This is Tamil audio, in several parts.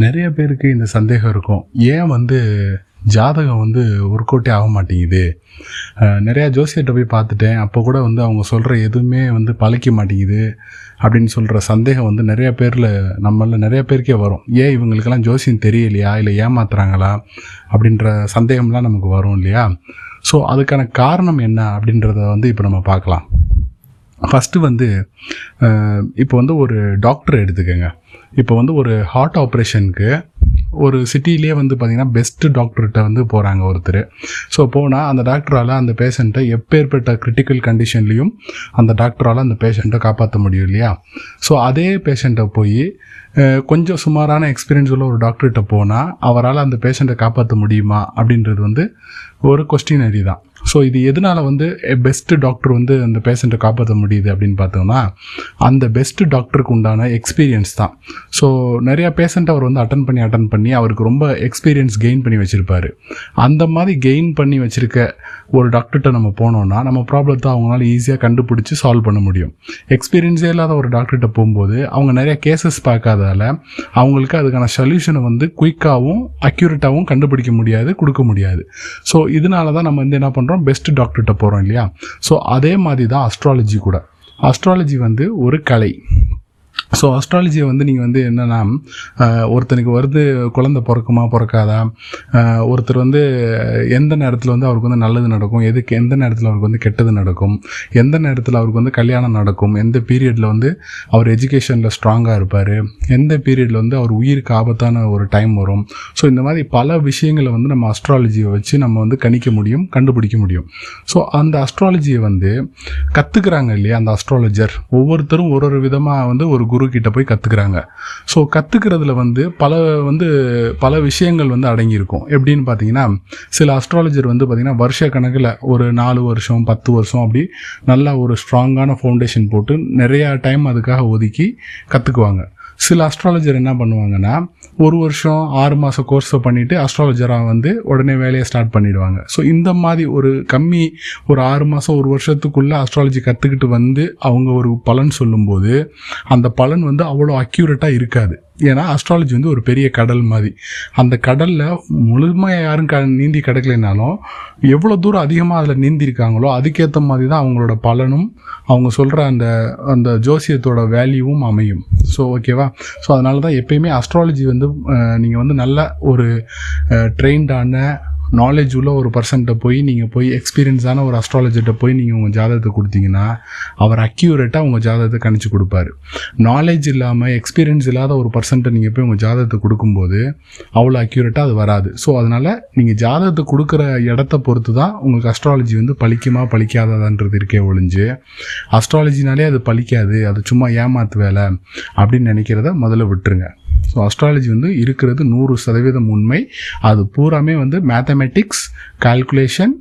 நிறைய பேருக்கு இந்த சந்தேகம் இருக்கும். ஏன் வந்து ஜாதகம் வந்து ஒர்க் அவுட்டே ஆக மாட்டேங்குது? நிறையா ஜோசியர்கிட்ட போய் பார்த்துட்டேன். அப்போ கூட வந்து அவங்க சொல்கிற எதுவுமே வந்து பழிக்க மாட்டேங்குது அப்படின்னு சொல்கிற சந்தேகம் வந்து நிறைய பேரில் நம்மள நிறைய பேருக்கே வரும். ஏன் இவங்களுக்கெல்லாம் ஜோசியம் தெரியலையா? இல்லை ஏமாத்துறாங்களா? அப்படின்ற சந்தேகம்லாம் நமக்கு வரும் இல்லையா? ஸோ அதுக்கான காரணம் என்ன அப்படின்றத வந்து இப்போ நம்ம பார்க்கலாம். ஃபஸ்ட்டு வந்து இப்போ வந்து ஒரு டாக்டர் எடுத்துக்கோங்க. இப்போ வந்து ஒரு ஹார்ட் ஆப்ரேஷனுக்கு ஒரு சிட்டிலேயே வந்து பார்த்திங்கன்னா பெஸ்ட்டு டாக்டர்கிட்ட வந்து போகிறாங்க ஒருத்தர். ஸோ போனால் அந்த டாக்டரால் அந்த பேஷண்ட்டை எப்பேற்பட்ட கிரிட்டிக்கல் கண்டிஷன்லேயும் அந்த டாக்டரால் அந்த பேஷண்ட்டை காப்பாற்ற முடியும் இல்லையா? ஸோ அதே பேஷண்ட்டை போய் கொஞ்சம் சுமாரான எக்ஸ்பீரியன்ஸ் உள்ள ஒரு டாக்டர்கிட்ட போனால் அவரால் அந்த பேஷண்ட்டை காப்பாற்ற முடியுமா அப்படின்றது வந்து ஒரு கொஸ்டினரி தான். ஸோ இது எதனால் வந்து பெஸ்ட்டு டாக்டர் வந்து அந்த பேஷண்ட்டை காப்பாற்ற முடியுது அப்படின்னு பார்த்தோம்னா அந்த பெஸ்ட்டு டாக்டருக்கு உண்டான எக்ஸ்பீரியன்ஸ் தான். ஸோ நிறையா பேஷண்ட் அவர் வந்து அட்டன் பண்ணி அட்டன் பண்ணி அவருக்கு ரொம்ப எக்ஸ்பீரியன்ஸ் கெயின் பண்ணி வச்சுருப்பாரு. அந்த மாதிரி கெயின் பண்ணி வச்சுருக்க ஒரு டாக்டர்கிட்ட நம்ம போனோம்னா நம்ம ப்ராப்ளத்தை அவங்களால ஈஸியாக கண்டுபிடிச்சி சால்வ் பண்ண முடியும். எக்ஸ்பீரியன்ஸே இல்லாத ஒரு டாக்டர்கிட்ட போகும்போது அவங்க நிறைய கேசஸ் பார்க்காதால அவங்களுக்கு அதுக்கான சொல்யூஷனை வந்து குயிக்காகவும் அக்யூரேட்டாகவும் கண்டுபிடிக்க முடியாது கொடுக்க முடியாது. ஸோ இதனால தான் நம்ம வந்து என்ன பண்ணுறோம் பெஸ்ட் டாக்டர்கிட்ட போகிறோம் இல்லையா? ஸோ அதே மாதிரி தான் அஸ்ட்ராலஜி கூட. அஸ்ட்ராலஜி வந்து ஒரு கலை. ஸோ அஸ்ட்ராலஜியை வந்து நீங்கள் வந்து என்னென்னா ஒருத்தனுக்கு வருது குழந்தை பிறக்குமா பிறக்காதா? ஒருத்தர் வந்து எந்த நேரத்தில் வந்து அவருக்கு வந்து நல்லது நடக்கும்? எதுக்கு எந்த நேரத்தில் அவருக்கு வந்து கெட்டது நடக்கும்? எந்த நேரத்தில் அவருக்கு வந்து கல்யாணம் நடக்கும்? எந்த பீரியடில் வந்து அவர் எஜுகேஷனில் ஸ்ட்ராங்காக இருப்பார்? எந்த பீரியடில் வந்து அவர் உயிருக்கு ஆபத்தான ஒரு டைம் வரும்? ஸோ இந்த மாதிரி பல விஷயங்களை வந்து நம்ம அஸ்ட்ராலஜியை வச்சு நம்ம வந்து கணிக்க முடியும் கண்டுபிடிக்க முடியும். ஸோ அந்த அஸ்ட்ராலஜியை வந்து கற்றுக்குறாங்க இல்லையா அந்த அஸ்ட்ராலஜர் ஒவ்வொருத்தரும் ஒரு ஒரு விதமாக வந்து ஒரு குரு கிட்ட போய் கற்றுக்குறாங்க ஸோ கற்றுக்கிறதுல வந்து பல வந்து பல விஷயங்கள் வந்து அடங்கியிருக்கும். எப்படின்னு பார்த்தீங்கன்னா சில அஸ்ட்ராலஜர் வந்து பார்த்திங்கன்னா வருஷ கணக்கில் ஒரு நாலு வருஷம் பத்து வருஷம் அப்படி நல்லா ஒரு ஸ்ட்ராங்கான ஃபவுண்டேஷன் போட்டு நிறையா டைம் அதுக்காக ஒதுக்கி கற்றுக்குவாங்க சில அஸ்ட்ராலஜர் என்ன பண்ணுவாங்கன்னா ஒரு வருஷம் ஆறு மாதம் கோர்ஸை பண்ணிவிட்டு அஸ்ட்ராலஜராக வந்து உடனே வேலையை ஸ்டார்ட் பண்ணிடுவாங்க. ஸோ இந்த மாதிரி ஒரு கம்மி ஒரு ஆறு மாதம் ஒரு வருஷத்துக்குள்ளே அஸ்ட்ராலஜி கற்றுக்கிட்டு வந்து அவங்க ஒரு பலன் சொல்லும்போது அந்த பலன் வந்து அவ்வளோ அக்யூரேட்டாக இருக்காது. ஏன்னா அஸ்ட்ராலஜி வந்து ஒரு பெரிய கடல் மாதிரி. அந்த கடலில் முழுமையாக யாரும் க நீந்தி கிடக்கலைனாலும் எவ்வளோ தூரம் அதிகமாக அதில் நீந்திருக்காங்களோ அதுக்கேற்ற மாதிரி தான் அவங்களோட பலனும் அவங்க சொல்கிற அந்த அந்த ஜோசியத்தோட வேல்யூவும் அமையும். ஸோ ஓகேவா ஸோ அதனால தான் எப்பயுமே அஸ்ட்ராலஜி வந்து நீங்கள் வந்து நல்ல ஒரு ட்ரெயின்டான நாலேஜ் உள்ள ஒரு பர்சன்ட்ட போய் நீங்கள் போய் எக்ஸ்பீரியன்ஸான ஒரு அஸ்ட்ராலஜர்கிட்ட போய் நீங்கள் உங்கள் ஜாதகத்தை கொடுத்தீங்கன்னா அவர் அக்யூரேட்டாக உங்கள் ஜாதகத்தை கணிச்சு கொடுப்பாரு. நாலேஜ் இல்லாமல் எக்ஸ்பீரியன்ஸ் இல்லாத ஒரு பர்சன்ட்டை நீங்கள் போய் உங்கள் ஜாதகத்தை கொடுக்கும்போது அவ்வளோ அக்யூரேட்டாக அது வராது. ஸோ அதனால் நீங்கள் ஜாதகத்தை கொடுக்குற இடத்த பொறுத்து தான் உங்களுக்கு அஸ்ட்ராலஜி வந்து பழிக்குமா பலிக்காததான்றது இருக்கே ஒழிஞ்சு அஸ்ட்ராலஜினாலே அது பலிக்காது அது சும்மா ஏமாத்து வேலை அப்படின்னு நினைக்கிறத முதல்ல விட்டுருங்க. ஸோ அஸ்ட்ராலஜி வந்து இருக்கிறது நூறு சதவீதம் உண்மை. அது பூராமே வந்து மேத்தமெட்டிக்ஸ் கால்குலேஷன்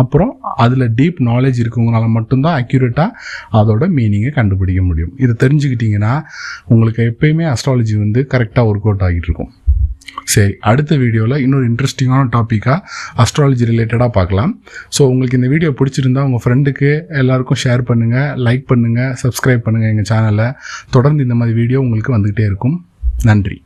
அப்புறம் அதில் டீப் நாலேஜ் இருக்கவங்களால மட்டும்தான் அக்யூரேட்டாக அதோட மீனிங்கை கண்டுபிடிக்க முடியும். இதை தெரிஞ்சுக்கிட்டிங்கன்னா உங்களுக்கு எப்பயுமே அஸ்ட்ராலஜி வந்து கரெக்டாக ஒர்க் அவுட் ஆகிட்டு இருக்கும். சரி அடுத்த வீடியோவில் இன்னொரு இன்ட்ரெஸ்டிங்கான டாப்பிக்காக அஸ்ட்ராலஜி ரிலேட்டடாக பார்க்கலாம். ஸோ உங்களுக்கு இந்த வீடியோ பிடிச்சிருந்தா உங்கள் ஃப்ரெண்டுக்கு எல்லாருக்கும் ஷேர் பண்ணுங்கள் லைக் பண்ணுங்கள் சப்ஸ்கிரைப் பண்ணுங்கள் எங்கள் சேனலை தொடர்ந்து இந்த மாதிரி வீடியோ உங்களுக்கு வந்துக்கிட்டே இருக்கும். நன்றி